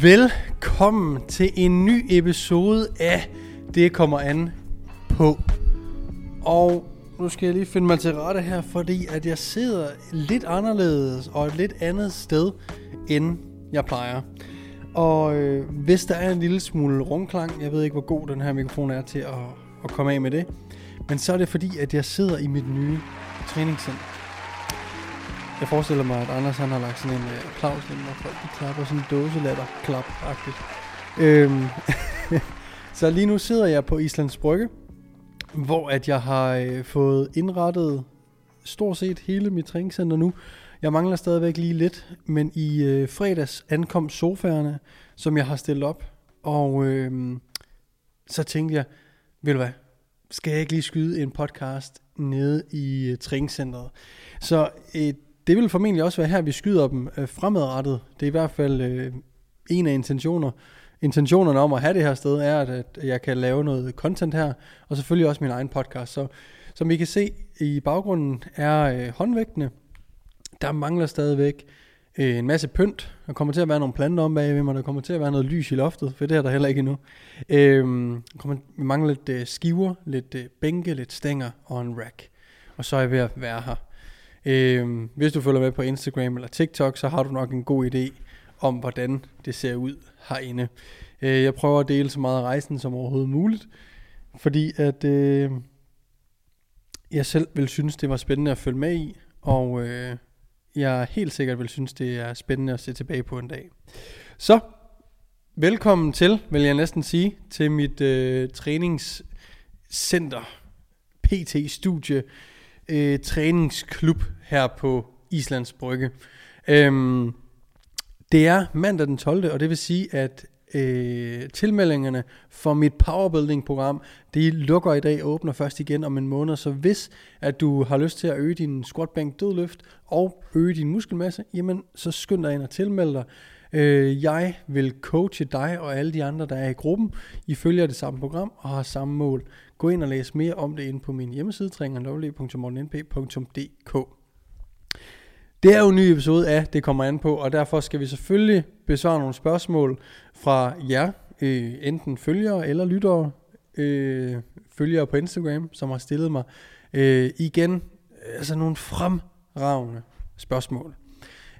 Velkommen til en ny episode af Det kommer an på. Og nu skal jeg lige finde mig til rette her, fordi at jeg sidder lidt anderledes og et lidt andet sted, end jeg plejer. Og øh, hvis der er en lille smule rumklang, jeg ved ikke, hvor god den her mikrofon er til at, at komme af med det, men så er det fordi, at jeg sidder i mit nye træningscenter. Jeg forestiller mig, at Anders han har lagt sådan en øh, applaus ind, hvor folk de klapper sådan en dåselatter klap -agtigt. Øhm, så lige nu sidder jeg på Islands Brygge, hvor at jeg har øh, fået indrettet stort set hele mit træningscenter nu. Jeg mangler stadigvæk lige lidt, men i øh, fredags ankom sofaerne, som jeg har stillet op. Og øh, så tænkte jeg, ved du hvad, skal jeg ikke lige skyde en podcast nede i øh, træningscenteret? Så et det vil formentlig også være her, vi skyder dem øh, fremadrettet. Det er i hvert fald øh, en af intentioner. Intentionerne om at have det her sted er, at, at jeg kan lave noget content her, og selvfølgelig også min egen podcast. Så som I kan se i baggrunden er øh, håndvægtene. Der mangler stadigvæk øh, en masse pynt. Der kommer til at være nogle planter om bagved mig. Der kommer til at være noget lys i loftet, for det er der heller ikke endnu. Øh, kommer, vi mangler lidt øh, skiver, lidt øh, bænke, lidt stænger og en rack. Og så er jeg ved at være her. Øh, hvis du følger med på Instagram eller TikTok, så har du nok en god idé om, hvordan det ser ud herinde. Øh, jeg prøver at dele så meget af rejsen som overhovedet muligt, fordi at øh, jeg selv vil synes, det var spændende at følge med i, og øh, jeg helt sikkert vil synes, det er spændende at se tilbage på en dag. Så, velkommen til, vil jeg næsten sige, til mit øh, træningscenter, PT-studie, øh, træningsklub her på Islands Brygge. Øhm, det er mandag den 12. og det vil sige, at øh, tilmeldingerne for mit powerbuilding-program, de lukker i dag og åbner først igen om en måned. Så hvis at du har lyst til at øge din squat bænk dødløft og øge din muskelmasse, jamen så skynd dig ind og tilmeld dig. Øh, jeg vil coache dig og alle de andre, der er i gruppen. I følger det samme program og har samme mål. Gå ind og læs mere om det inde på min hjemmeside, træningerlovlig.morgennp.dk. Det er jo en ny episode af Det kommer an på, og derfor skal vi selvfølgelig besvare nogle spørgsmål fra jer, øh, enten følgere eller lyttere, øh, følgere på Instagram, som har stillet mig øh, igen altså nogle fremragende spørgsmål.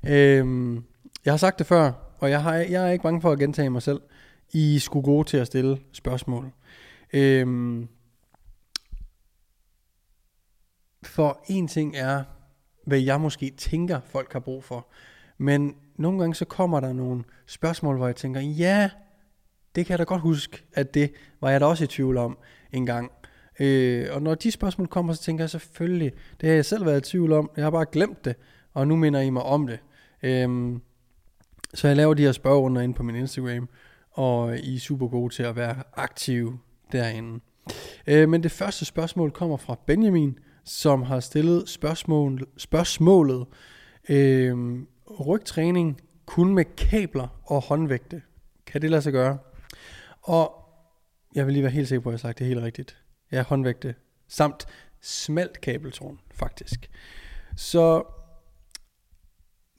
Øh, jeg har sagt det før, og jeg, har, jeg er ikke bange for at gentage mig selv. I skulle gode til at stille spørgsmål. Øh, for en ting er, hvad jeg måske tænker, folk har brug for. Men nogle gange så kommer der nogle spørgsmål, hvor jeg tænker, ja, det kan jeg da godt huske, at det var jeg da også i tvivl om en gang. Øh, og når de spørgsmål kommer, så tænker jeg selvfølgelig, det har jeg selv været i tvivl om, jeg har bare glemt det, og nu minder I mig om det. Øh, så jeg laver de her spørgerunder ind på min Instagram, og I er super gode til at være aktive derinde. Øh, men det første spørgsmål kommer fra Benjamin, som har stillet spørgsmål, spørgsmålet øh, rygtræning kun med kabler og håndvægte. Kan det lade sig gøre? Og jeg vil lige være helt sikker på, at jeg har sagt det helt rigtigt. Ja, håndvægte samt smalt kabeltårn, faktisk. Så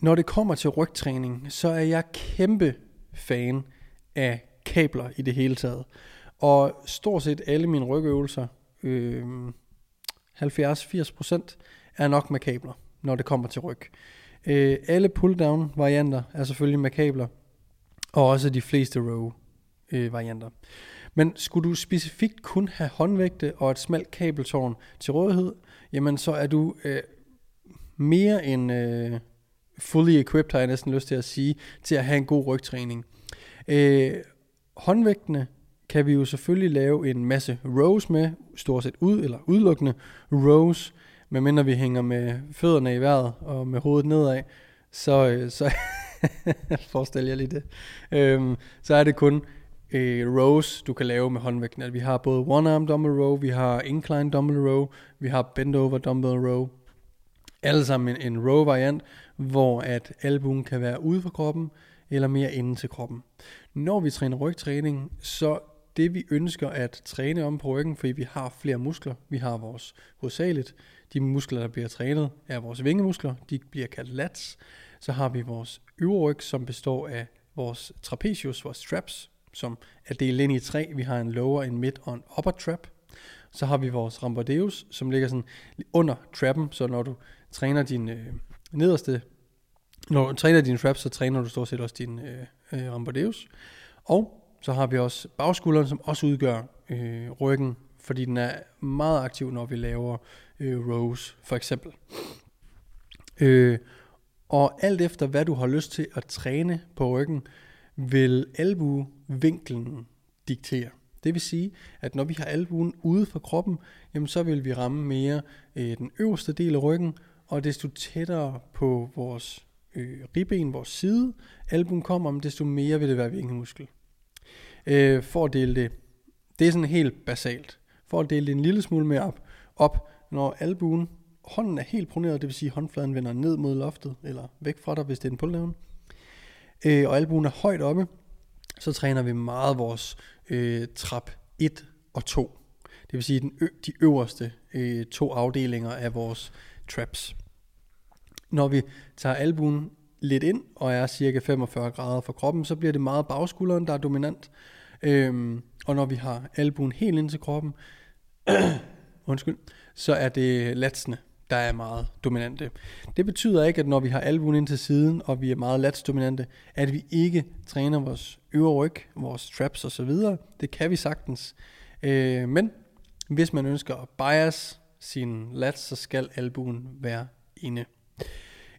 når det kommer til rygtræning, så er jeg kæmpe fan af kabler i det hele taget. Og stort set alle mine rygøvelser, øh, 70-80% er nok med kabler, når det kommer til ryg. Øh, alle pull-down varianter er selvfølgelig med kabler, og også de fleste row øh, varianter. Men skulle du specifikt kun have håndvægte og et smalt kabeltårn til rådighed, jamen så er du øh, mere end øh, fully equipped, har jeg næsten lyst til at sige, til at have en god rygtræning. Øh, håndvægtene kan vi jo selvfølgelig lave en masse rows med, stort set ud eller udelukkende rows, medmindre vi hænger med fødderne i vejret og med hovedet nedad, så, øh, så forestil jer lige det. Øhm, så er det kun øh, rows, du kan lave med håndvægten. Altså, vi har både one arm dumbbell row, vi har incline dumbbell row, vi har bend over dumbbell row. Alle sammen en, en row variant, hvor at albuen kan være ude for kroppen, eller mere inden til kroppen. Når vi træner rygtræning, så det vi ønsker at træne om på ryggen, fordi vi har flere muskler. Vi har vores hovedsageligt, de muskler, der bliver trænet, er vores vingemuskler. De bliver kaldt lats. Så har vi vores øvre som består af vores trapezius, vores traps, som er delt ind i tre. Vi har en lower, en mid og en upper trap. Så har vi vores rambordeus, som ligger sådan under trappen, så når du træner din øh, nederste, når du træner din traps, så træner du stort set også din øh, øh, rambordeus. Og så har vi også bagskulderen, som også udgør øh, ryggen, fordi den er meget aktiv, når vi laver øh, rows, for eksempel. Øh, og alt efter hvad du har lyst til at træne på ryggen, vil albuevinklen diktere. Det vil sige, at når vi har albuen ude fra kroppen, jamen så vil vi ramme mere øh, den øverste del af ryggen, og desto tættere på vores øh, ribben, vores side, albuen kommer, desto mere vil det være vinkelmuskel. Øh, for at dele det, det er sådan helt basalt. For at dele det en lille smule mere op, op når albuen, hånden er helt proneret, det vil sige, at håndfladen vender ned mod loftet, eller væk fra dig, hvis det er en pulldown, øh, og albuen er højt oppe, så træner vi meget vores øh, trap 1 og 2. Det vil sige den ø- de øverste øh, to afdelinger af vores traps. Når vi tager albuen lidt ind og er cirka 45 grader fra kroppen, så bliver det meget bagskulderen, der er dominant. Øhm, og når vi har albuen helt ind til kroppen, undskyld, så er det latsene, der er meget dominante. Det betyder ikke, at når vi har albuen ind til siden, og vi er meget latsdominante, at vi ikke træner vores øvre ryg, vores traps osv. Det kan vi sagtens. Øh, men hvis man ønsker at bias sin lats, så skal albuen være inde.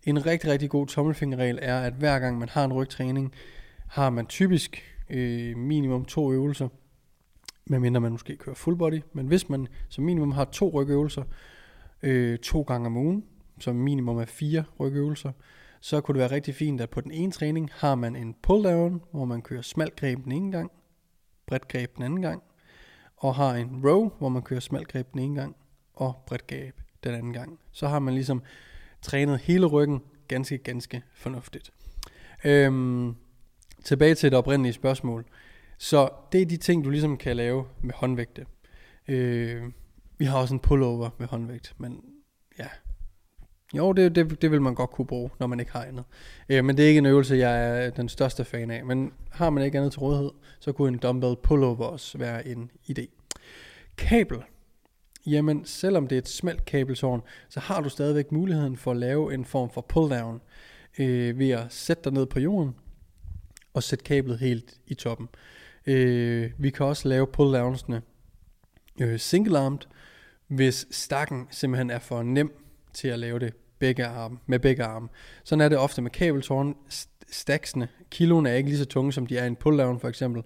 En rigtig, rigtig god tommelfingerregel er, at hver gang man har en rygtræning, har man typisk øh, minimum to øvelser, medmindre man måske kører full body, men hvis man som minimum har to rygøvelser, øh, to gange om ugen, som minimum er fire rygøvelser, så kunne det være rigtig fint, at på den ene træning har man en pull down, hvor man kører smalt greb den ene gang, bredt greb den anden gang, og har en row, hvor man kører smalt greb den ene gang, og bredt greb den anden gang. Så har man ligesom trænet hele ryggen ganske, ganske fornuftigt. Øhm, tilbage til det oprindelige spørgsmål. Så det er de ting, du ligesom kan lave med håndvægte. Øh, vi har også en pullover med håndvægt, men ja. Jo, det, det, det vil man godt kunne bruge, når man ikke har andet. Øh, men det er ikke en øvelse, jeg er den største fan af. Men har man ikke andet til rådighed, så kunne en dumbbell pullover også være en idé. Kabel. Jamen, selvom det er et smalt kabeltårn, så har du stadigvæk muligheden for at lave en form for pulldown øh, ved at sætte dig ned på jorden og sætte kablet helt i toppen. Øh, vi kan også lave pull-downsene øh, single-armed, hvis stakken simpelthen er for nem til at lave det begge arme, med begge arme. Sådan er det ofte med kabeltårn. Staksene, kiloene er ikke lige så tunge, som de er i en pull-down for eksempel.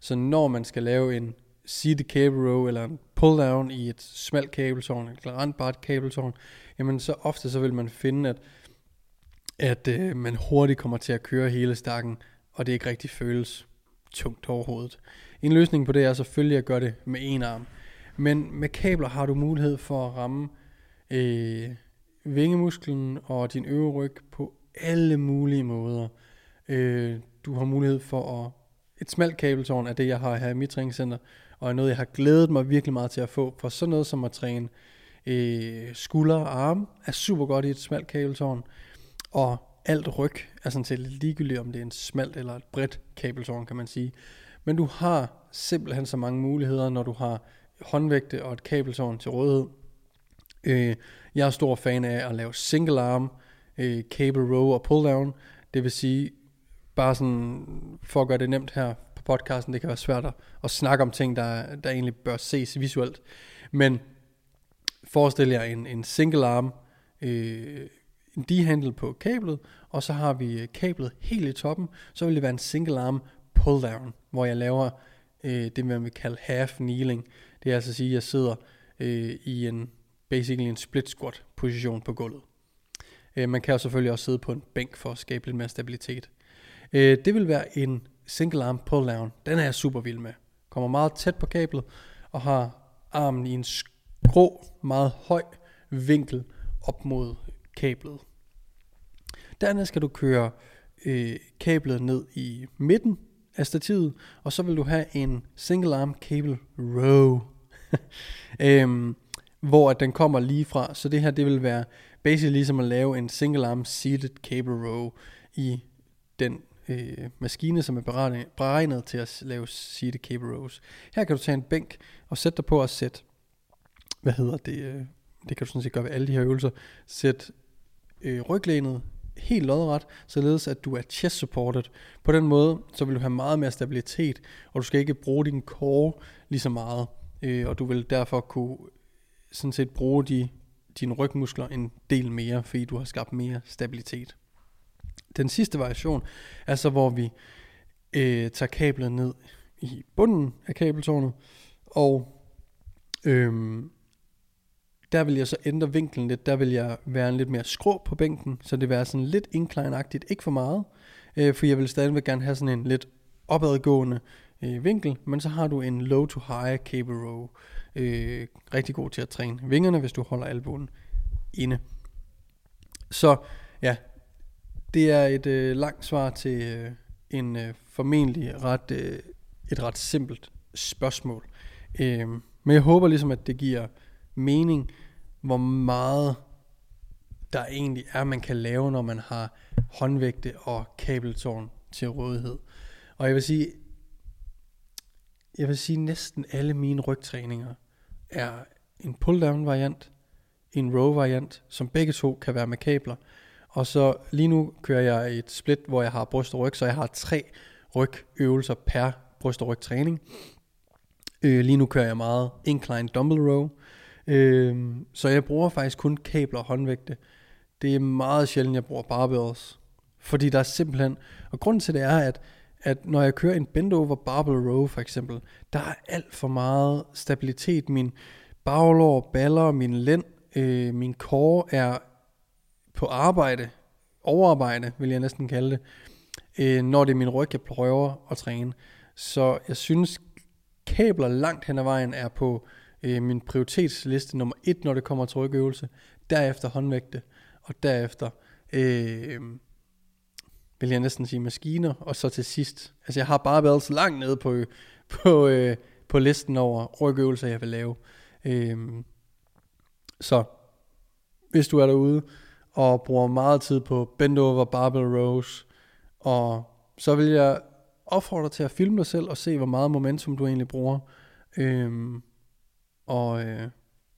Så når man skal lave en seated cable row eller en pull down i et smalt kabeltårn, eller randbart kabeltårn, jamen så ofte så vil man finde, at, at øh, man hurtigt kommer til at køre hele stakken, og det ikke rigtig føles tungt overhovedet. En løsning på det er selvfølgelig at gøre det med en arm. Men med kabler har du mulighed for at ramme øh, vingemusklen og din øvre ryg på alle mulige måder. Øh, du har mulighed for at... Et smalt kabeltårn er det, jeg har her i mit træningscenter, og er noget, jeg har glædet mig virkelig meget til at få. For sådan noget som at træne øh, skulder og arme er super godt i et smalt kabeltårn. Og alt ryg er sådan set ligegyldigt, om det er en smalt eller et bredt kabeltårn, kan man sige. Men du har simpelthen så mange muligheder, når du har håndvægte og et kabeltårn til rådighed. Øh, jeg er stor fan af at lave single arm, øh, cable row og pull down. Det vil sige, bare sådan for at gøre det nemt her på podcasten, det kan være svært at, at snakke om ting, der, der egentlig bør ses visuelt. Men forestil jer en, en single arm, øh, en D-handle på kablet, og så har vi øh, kablet helt i toppen, så vil det være en single arm pull down, hvor jeg laver øh, det, man vil kalde half kneeling. Det er altså at sige, at jeg sidder øh, i en basically en split squat position på gulvet. Øh, man kan jo selvfølgelig også sidde på en bænk for at skabe lidt mere stabilitet. Øh, det vil være en single arm pull down. Den er jeg super vild med. Kommer meget tæt på kablet og har armen i en skrå, meget høj vinkel op mod kablet. Dernæst skal du køre øh, kablet ned i midten af stativet, og så vil du have en single arm cable row, øhm, hvor at den kommer lige fra. Så det her, det vil være basically ligesom at lave en single arm seated cable row i den øh, maskine, som er beregnet, beregnet til at lave seated cable rows. Her kan du tage en bænk og sætte dig på og sætte, hvad hedder det, øh, det kan du sådan set gøre ved alle de her øvelser, sæt øh, ryglænet helt lodret, således at du er chest supported. På den måde, så vil du have meget mere stabilitet, og du skal ikke bruge din core lige så meget, øh, og du vil derfor kunne sådan set bruge de, dine rygmuskler en del mere, fordi du har skabt mere stabilitet. Den sidste variation er så, hvor vi øh, tager kablet ned i bunden af kabeltårnet, og øhm, der vil jeg så ændre vinklen lidt. Der vil jeg være en lidt mere skrå på bænken, så det vil være sådan lidt incline-agtigt, ikke for meget, øh, for jeg vil stadigvæk gerne have sådan en lidt opadgående øh, vinkel, men så har du en low to high cable row, øh, rigtig god til at træne vingerne, hvis du holder albuen inde. Så ja, det er et øh, langt svar til øh, en øh, formentlig ret, øh, et ret simpelt spørgsmål. Øh, men jeg håber ligesom, at det giver mening, hvor meget der egentlig er, man kan lave, når man har håndvægte og kabeltårn til rådighed. Og jeg vil sige, jeg vil sige, næsten alle mine rygtræninger er en pull-down variant, en row variant, som begge to kan være med kabler. Og så lige nu kører jeg et split, hvor jeg har bryst og ryg, så jeg har tre rygøvelser per bryst og ryg træning. Øh, lige nu kører jeg meget incline dumbbell row, øh, så jeg bruger faktisk kun kabler og håndvægte. Det er meget sjældent, jeg bruger barbells, fordi der er simpelthen, og grunden til det er, at, at når jeg kører en bend over barbell row for eksempel, der er alt for meget stabilitet. Min baglår, baller, min lænd, øh, min core er på arbejde, overarbejde vil jeg næsten kalde det, øh, når det er min ryg, jeg prøver at træne. Så jeg synes, kabler langt hen ad vejen er på øh, min prioritetsliste nummer et, når det kommer til rygøvelse. Derefter håndvægte, og derefter øh, vil jeg næsten sige maskiner, og så til sidst, altså jeg har bare været så langt nede på, på, øh, på listen over rygøvelser, jeg vil lave. Øh, så hvis du er derude, og bruger meget tid på bend over barbell rows, og så vil jeg opfordre dig til at filme dig selv og se, hvor meget momentum du egentlig bruger. Øhm, og øh,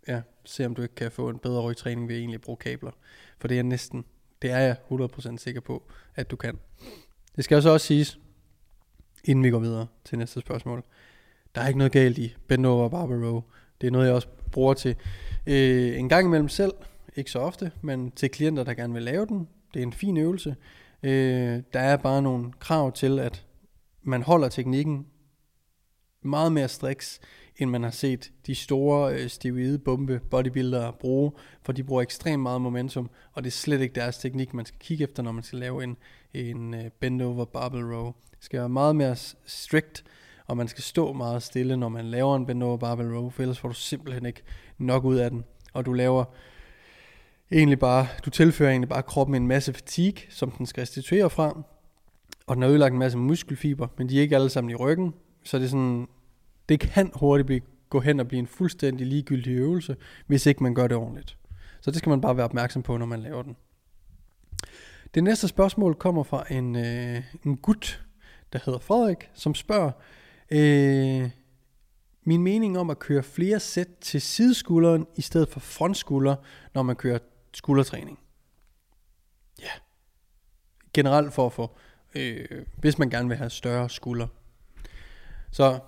ja, se om du ikke kan få en bedre rygtræning ved at egentlig bruge kabler. For det er næsten, det er jeg 100% sikker på, at du kan. Det skal også også siges, inden vi går videre til næste spørgsmål. Der er ikke noget galt i bend over barber row. Det er noget, jeg også bruger til øh, en gang imellem selv, ikke så ofte, men til klienter, der gerne vil lave den. Det er en fin øvelse. Øh, der er bare nogle krav til, at man holder teknikken meget mere striks, end man har set de store øh, steroide bombe bodybuildere bruge, for de bruger ekstremt meget momentum, og det er slet ikke deres teknik, man skal kigge efter, når man skal lave en, en øh, bend over barbell row. Det skal være meget mere strict, og man skal stå meget stille, når man laver en bend over barbell row, for ellers får du simpelthen ikke nok ud af den, og du laver egentlig bare, du tilfører egentlig bare kroppen en masse fatigue, som den skal restituere fra, og den har ødelagt en masse muskelfiber, men de er ikke alle sammen i ryggen, så det er sådan, det kan hurtigt blive, gå hen og blive en fuldstændig ligegyldig øvelse, hvis ikke man gør det ordentligt. Så det skal man bare være opmærksom på, når man laver den. Det næste spørgsmål kommer fra en, øh, en gut, der hedder Frederik, som spørger, øh, min mening om at køre flere sæt til sideskulderen i stedet for frontskulder, når man kører skuldertræning. Ja. Generelt for at få, øh, hvis man gerne vil have større skulder. Så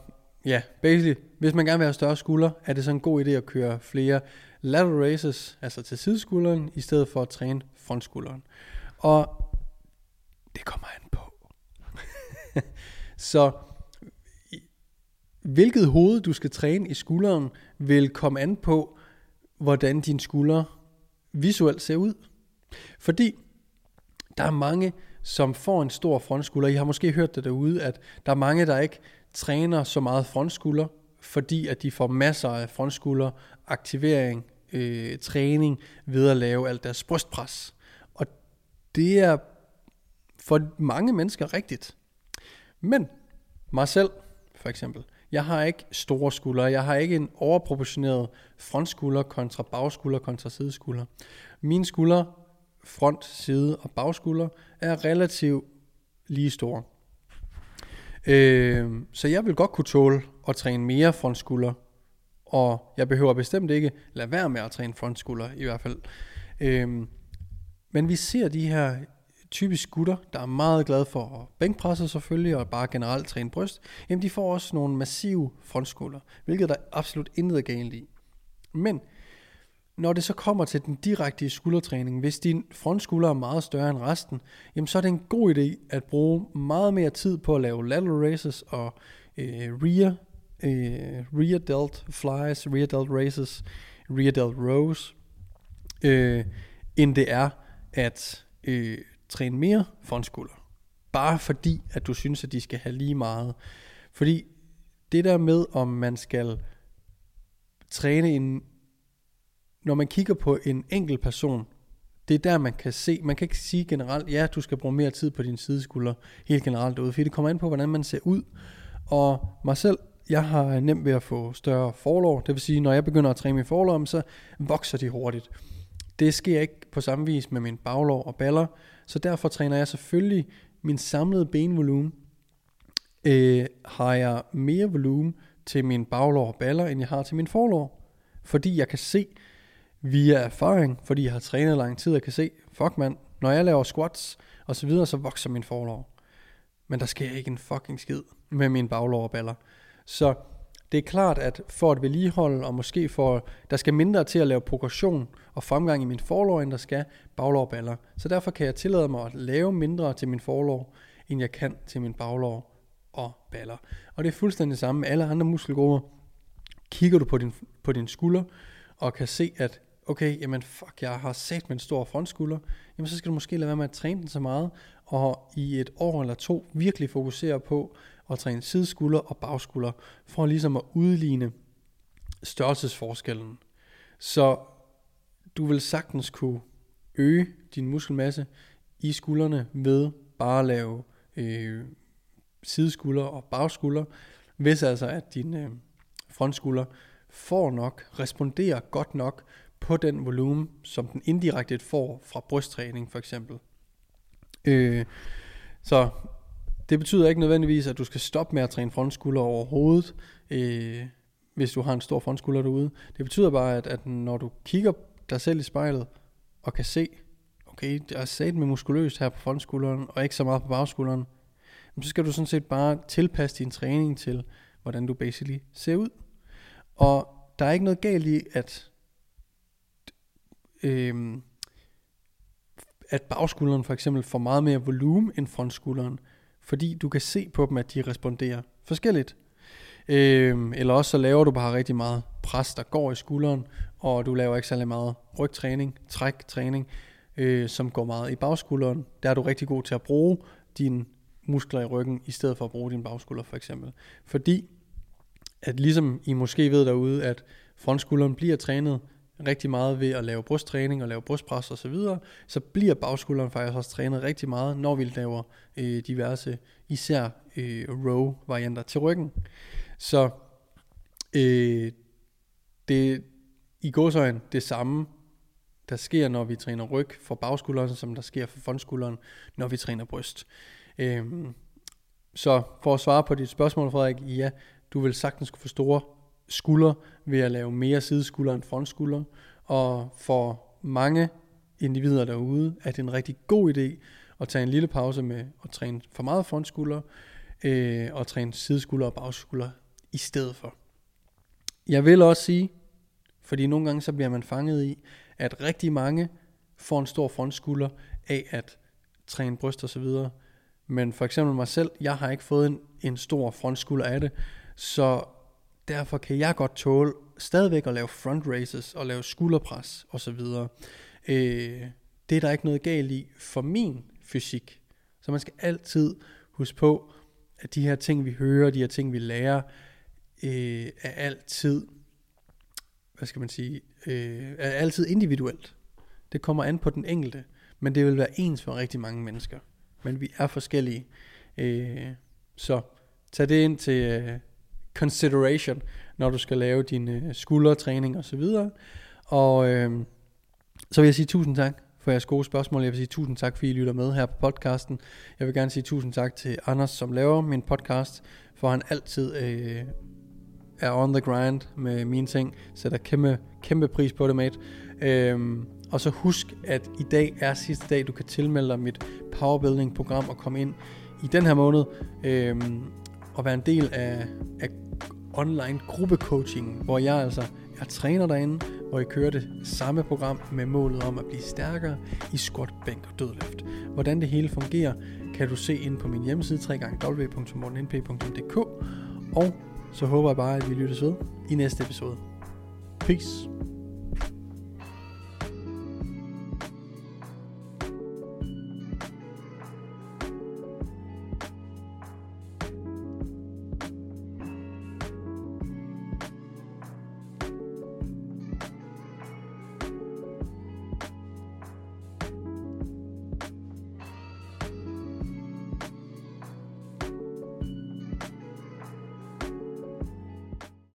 ja, basically, hvis man gerne vil have større skulder, er det så en god idé at køre flere lateral raises, altså til sideskulderen, i stedet for at træne frontskulderen. Og det kommer an på. så hvilket hoved du skal træne i skulderen, vil komme an på, hvordan din skulder visuelt ser ud. Fordi der er mange, som får en stor frontskulder. I har måske hørt det derude, at der er mange, der ikke træner så meget frontskulder, fordi at de får masser af frontskulder, aktivering, øh, træning ved at lave alt deres brystpres. Og det er for mange mennesker rigtigt. Men mig selv, for eksempel, jeg har ikke store skuldre. Jeg har ikke en overproportioneret frontskulder kontra bagskulder kontra sideskulder. Mine skuldre, front, side og bagskulder, er relativt lige store. Øh, så jeg vil godt kunne tåle at træne mere frontskulder, og jeg behøver bestemt ikke lade være med at træne frontskulder i hvert fald. Øh, men vi ser de her typisk gutter, der er meget glade for bænkpresse selvfølgelig, og bare generelt træne bryst, jamen de får også nogle massive frontskulder, hvilket der absolut intet galt i. Men når det så kommer til den direkte skuldertræning, hvis din frontskulder er meget større end resten, jamen så er det en god idé at bruge meget mere tid på at lave lateral raises og øh, rear, øh, rear delt flies, rear delt raises, rear delt rows, øh, end det er at øh, træne mere frontskulder. Bare fordi, at du synes, at de skal have lige meget. Fordi det der med, om man skal træne en når man kigger på en enkelt person, det er der, man kan se, man kan ikke sige generelt, ja, du skal bruge mere tid på din sideskulder, helt generelt ud, fordi det kommer an på, hvordan man ser ud. Og mig selv, jeg har nemt ved at få større forlår, det vil sige, når jeg begynder at træne min forlår, så vokser de hurtigt. Det sker ikke på samme vis med min baglår og baller, så derfor træner jeg selvfølgelig min samlede benvolumen. Øh, har jeg mere volumen til min baglår og baller, end jeg har til min forlår. Fordi jeg kan se, via erfaring, fordi jeg har trænet lang tid og kan se, fuck mand, når jeg laver squats og så videre, så vokser min forlov. Men der sker ikke en fucking skid med mine baglov og baller. Så det er klart, at for at vedligeholde, og måske for, der skal mindre til at lave progression og fremgang i min forlov, end der skal baglårballer. og baller. Så derfor kan jeg tillade mig at lave mindre til min forlov, end jeg kan til min baglår og baller. Og det er fuldstændig det samme med alle andre muskelgrupper. Kigger du på din, på din skulder, og kan se, at okay, jamen fuck, jeg har sat med en stor frontskulder, jamen så skal du måske lade være med at træne den så meget, og i et år eller to virkelig fokusere på at træne sideskulder og bagskulder, for ligesom at udligne størrelsesforskellen. Så du vil sagtens kunne øge din muskelmasse i skuldrene ved bare at lave øh, sideskulder og bagskulder, hvis altså at din øh, frontskulder får nok, responderer godt nok på den volumen, som den indirekte får fra brysttræning for eksempel. Øh, så det betyder ikke nødvendigvis, at du skal stoppe med at træne frontskulder overhovedet, øh, hvis du har en stor frontskulder derude. Det betyder bare, at, at når du kigger dig selv i spejlet, og kan se, okay, jeg er sat med muskuløst her på frontskulderen, og ikke så meget på bagskulderen, så skal du sådan set bare tilpasse din træning til, hvordan du basically ser ud. Og der er ikke noget galt i, at øh, at bagskulderen for eksempel får meget mere volumen end frontskulderen, fordi du kan se på dem, at de responderer forskelligt. Øh, eller også så laver du bare rigtig meget pres, der går i skulderen, og du laver ikke særlig meget rygtræning, træktræning, øh, som går meget i bagskulderen. Der er du rigtig god til at bruge dine muskler i ryggen, i stedet for at bruge din bagskulder for eksempel. Fordi, at ligesom I måske ved derude, at frontskulderen bliver trænet rigtig meget ved at lave brysttræning og lave brystpres og så videre, så bliver bagskulderen faktisk også trænet rigtig meget, når vi laver øh, diverse, især øh, row-varianter til ryggen. Så øh, det i gåsøjen det samme, der sker, når vi træner ryg for bagskulderen, som der sker for frontskulderen, når vi træner bryst. Øh, så for at svare på dit spørgsmål, Frederik, ja, du vil sagtens kunne få store skuldre, ved at lave mere sideskulder end frontskulder. Og for mange individer derude er det en rigtig god idé at tage en lille pause med at træne for meget frontskulder øh, og træne sideskulder og bagskulder i stedet for. Jeg vil også sige, fordi nogle gange så bliver man fanget i, at rigtig mange får en stor frontskulder af at træne bryst og så videre. Men for eksempel mig selv, jeg har ikke fået en, en stor frontskulder af det, så derfor kan jeg godt tåle stadigvæk at lave front races og lave skulderpres osv. Øh, det er der ikke noget galt i for min fysik. Så man skal altid huske på, at de her ting, vi hører, de her ting, vi lærer, øh, er altid, hvad skal man sige, øh, er altid individuelt. Det kommer an på den enkelte, men det vil være ens for rigtig mange mennesker. Men vi er forskellige. Øh, så tag det ind til, øh, consideration, når du skal lave din øh, skuldertræning og så videre. Og øh, så vil jeg sige tusind tak, for jeres gode spørgsmål. Jeg vil sige tusind tak, fordi I lytter med her på podcasten. Jeg vil gerne sige tusind tak til Anders, som laver min podcast, for han altid øh, er on the grind med mine ting. Sætter kæmpe, kæmpe pris på det, mate. Øhm, og så husk, at i dag er sidste dag, du kan tilmelde dig mit powerbuilding-program og komme ind i den her måned øhm, og være en del af, af online gruppecoaching, hvor jeg altså er træner derinde, hvor I kører det samme program med målet om at blive stærkere i squat, bænk og dødløft. Hvordan det hele fungerer, kan du se ind på min hjemmeside www.morgennp.dk og så håber jeg bare, at vi lyttes ved i næste episode. Peace.